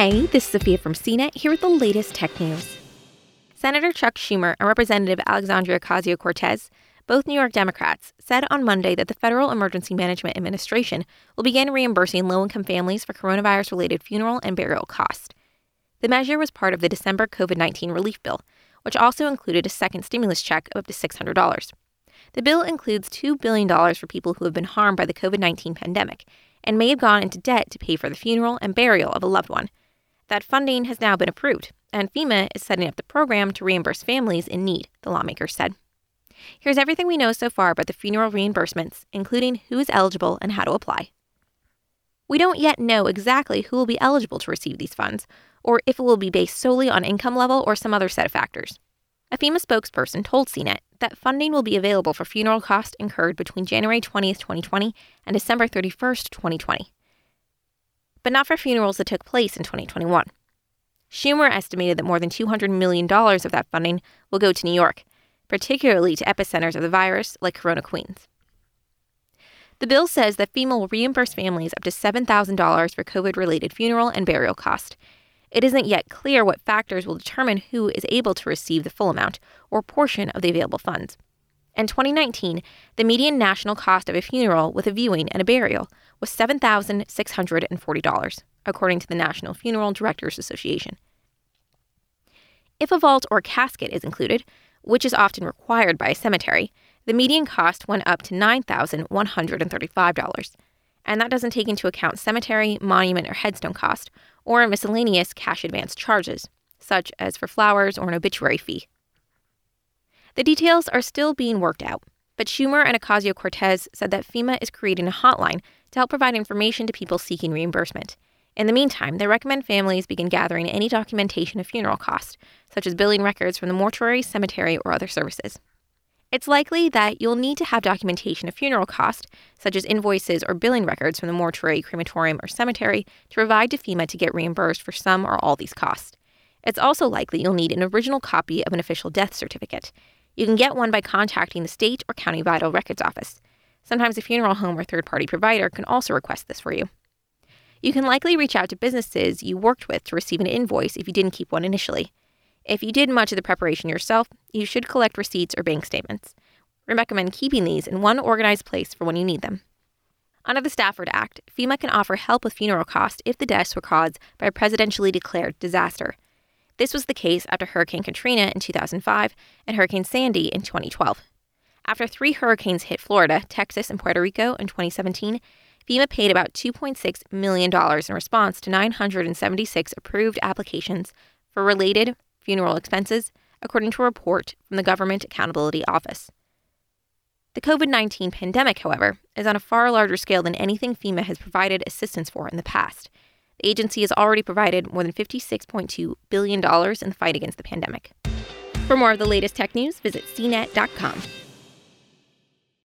Hey, this is Sophia from CNET here with the latest tech news. Senator Chuck Schumer and Representative Alexandria Ocasio Cortez, both New York Democrats, said on Monday that the Federal Emergency Management Administration will begin reimbursing low income families for coronavirus related funeral and burial costs. The measure was part of the December COVID 19 relief bill, which also included a second stimulus check of up to $600. The bill includes $2 billion for people who have been harmed by the COVID 19 pandemic and may have gone into debt to pay for the funeral and burial of a loved one. That funding has now been approved, and FEMA is setting up the program to reimburse families in need, the lawmakers said. Here's everything we know so far about the funeral reimbursements, including who is eligible and how to apply. We don't yet know exactly who will be eligible to receive these funds, or if it will be based solely on income level or some other set of factors. A FEMA spokesperson told CNET that funding will be available for funeral costs incurred between January 20th, 2020 and December 31st, 2020, but not for funerals that took place in 2021. Schumer estimated that more than $200 million of that funding will go to New York, particularly to epicenters of the virus like Corona Queens. The bill says that FEMA will reimburse families up to $7,000 for COVID related funeral and burial costs. It isn't yet clear what factors will determine who is able to receive the full amount or portion of the available funds. In 2019, the median national cost of a funeral with a viewing and a burial was $7,640, according to the National Funeral Directors Association. If a vault or casket is included, which is often required by a cemetery, the median cost went up to $9,135. And that doesn't take into account cemetery, monument, or headstone cost, or miscellaneous cash advance charges, such as for flowers or an obituary fee. The details are still being worked out, but Schumer and Ocasio Cortez said that FEMA is creating a hotline to help provide information to people seeking reimbursement. In the meantime, they recommend families begin gathering any documentation of funeral costs, such as billing records from the mortuary, cemetery, or other services. It's likely that you'll need to have documentation of funeral costs, such as invoices or billing records from the mortuary, crematorium, or cemetery, to provide to FEMA to get reimbursed for some or all these costs. It's also likely you'll need an original copy of an official death certificate. You can get one by contacting the state or county vital records office. Sometimes a funeral home or third party provider can also request this for you. You can likely reach out to businesses you worked with to receive an invoice if you didn't keep one initially. If you did much of the preparation yourself, you should collect receipts or bank statements. We recommend keeping these in one organized place for when you need them. Under the Stafford Act, FEMA can offer help with funeral costs if the deaths were caused by a presidentially declared disaster. This was the case after Hurricane Katrina in 2005 and Hurricane Sandy in 2012. After three hurricanes hit Florida, Texas, and Puerto Rico in 2017, FEMA paid about $2.6 million in response to 976 approved applications for related funeral expenses, according to a report from the Government Accountability Office. The COVID 19 pandemic, however, is on a far larger scale than anything FEMA has provided assistance for in the past. The agency has already provided more than $56.2 billion in the fight against the pandemic. For more of the latest tech news, visit cnet.com.